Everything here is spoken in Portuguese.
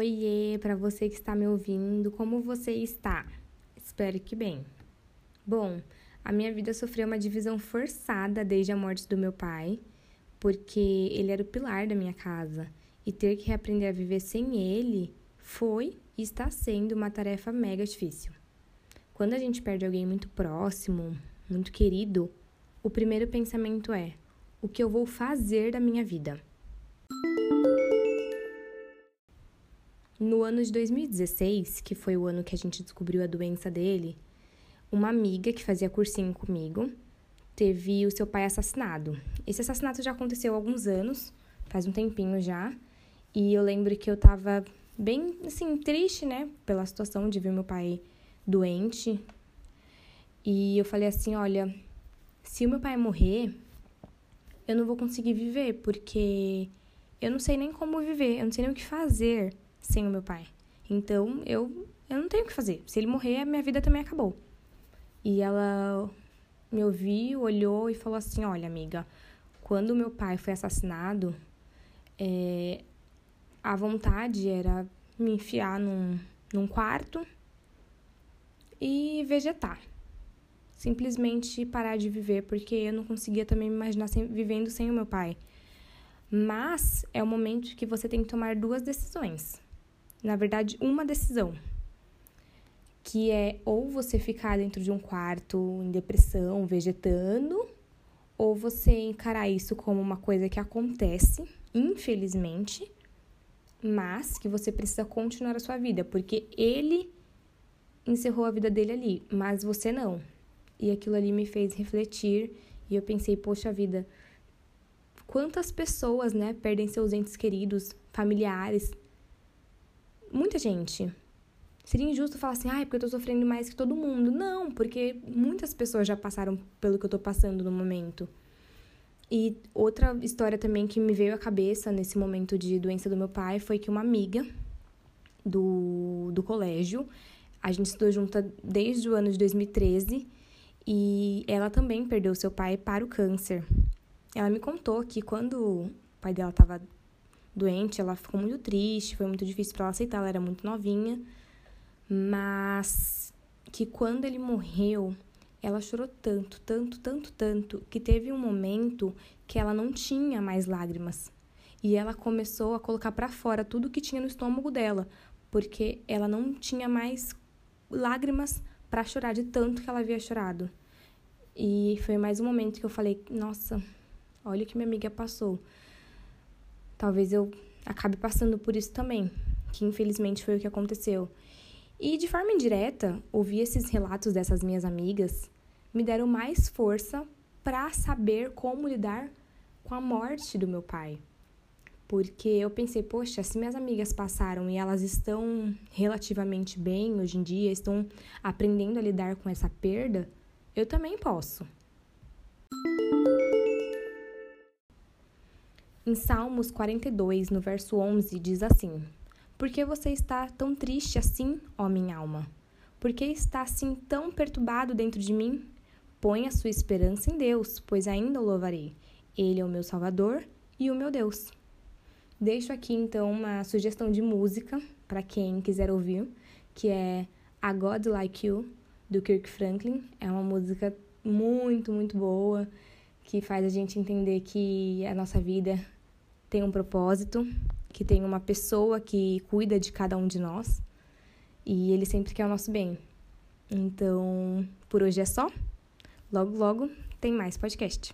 Oiê, para você que está me ouvindo, como você está? Espero que bem. Bom, a minha vida sofreu uma divisão forçada desde a morte do meu pai, porque ele era o pilar da minha casa e ter que reaprender a viver sem ele foi e está sendo uma tarefa mega difícil. Quando a gente perde alguém muito próximo, muito querido, o primeiro pensamento é: o que eu vou fazer da minha vida? No ano de 2016, que foi o ano que a gente descobriu a doença dele, uma amiga que fazia cursinho comigo teve o seu pai assassinado. Esse assassinato já aconteceu há alguns anos, faz um tempinho já, e eu lembro que eu tava bem, assim, triste, né, pela situação de ver meu pai doente. E eu falei assim: olha, se o meu pai morrer, eu não vou conseguir viver, porque eu não sei nem como viver, eu não sei nem o que fazer sem o meu pai. Então, eu, eu não tenho o que fazer. Se ele morrer, a minha vida também acabou. E ela me ouviu, olhou e falou assim: Olha, amiga, quando meu pai foi assassinado, é, a vontade era me enfiar num, num quarto e vegetar. Simplesmente parar de viver, porque eu não conseguia também me imaginar sem, vivendo sem o meu pai. Mas é o momento que você tem que tomar duas decisões na verdade, uma decisão, que é ou você ficar dentro de um quarto em depressão, vegetando, ou você encarar isso como uma coisa que acontece, infelizmente, mas que você precisa continuar a sua vida, porque ele encerrou a vida dele ali, mas você não. E aquilo ali me fez refletir e eu pensei, poxa vida, quantas pessoas, né, perdem seus entes queridos, familiares, muita gente. Seria injusto falar assim, ah, porque eu tô sofrendo mais que todo mundo. Não, porque muitas pessoas já passaram pelo que eu tô passando no momento. E outra história também que me veio à cabeça nesse momento de doença do meu pai foi que uma amiga do, do colégio, a gente estudou junta desde o ano de 2013 e ela também perdeu seu pai para o câncer. Ela me contou que quando o pai dela estava doente, ela ficou muito triste, foi muito difícil para ela aceitar, ela era muito novinha, mas que quando ele morreu, ela chorou tanto, tanto, tanto, tanto, que teve um momento que ela não tinha mais lágrimas. E ela começou a colocar para fora tudo que tinha no estômago dela, porque ela não tinha mais lágrimas para chorar de tanto que ela havia chorado. E foi mais um momento que eu falei: "Nossa, olha o que minha amiga passou" talvez eu acabe passando por isso também, que infelizmente foi o que aconteceu. E de forma indireta, ouvir esses relatos dessas minhas amigas me deram mais força para saber como lidar com a morte do meu pai. Porque eu pensei, poxa, se minhas amigas passaram e elas estão relativamente bem hoje em dia, estão aprendendo a lidar com essa perda, eu também posso. Em Salmos 42, no verso 11, diz assim: Por que você está tão triste assim, ó minha alma? Por que está assim tão perturbado dentro de mim? Põe a sua esperança em Deus, pois ainda o louvarei. Ele é o meu Salvador e o meu Deus. Deixo aqui então uma sugestão de música para quem quiser ouvir, que é A God Like You, do Kirk Franklin. É uma música muito, muito boa que faz a gente entender que a nossa vida tem um propósito, que tem uma pessoa que cuida de cada um de nós e ele sempre quer o nosso bem. Então, por hoje é só. Logo, logo tem mais podcast.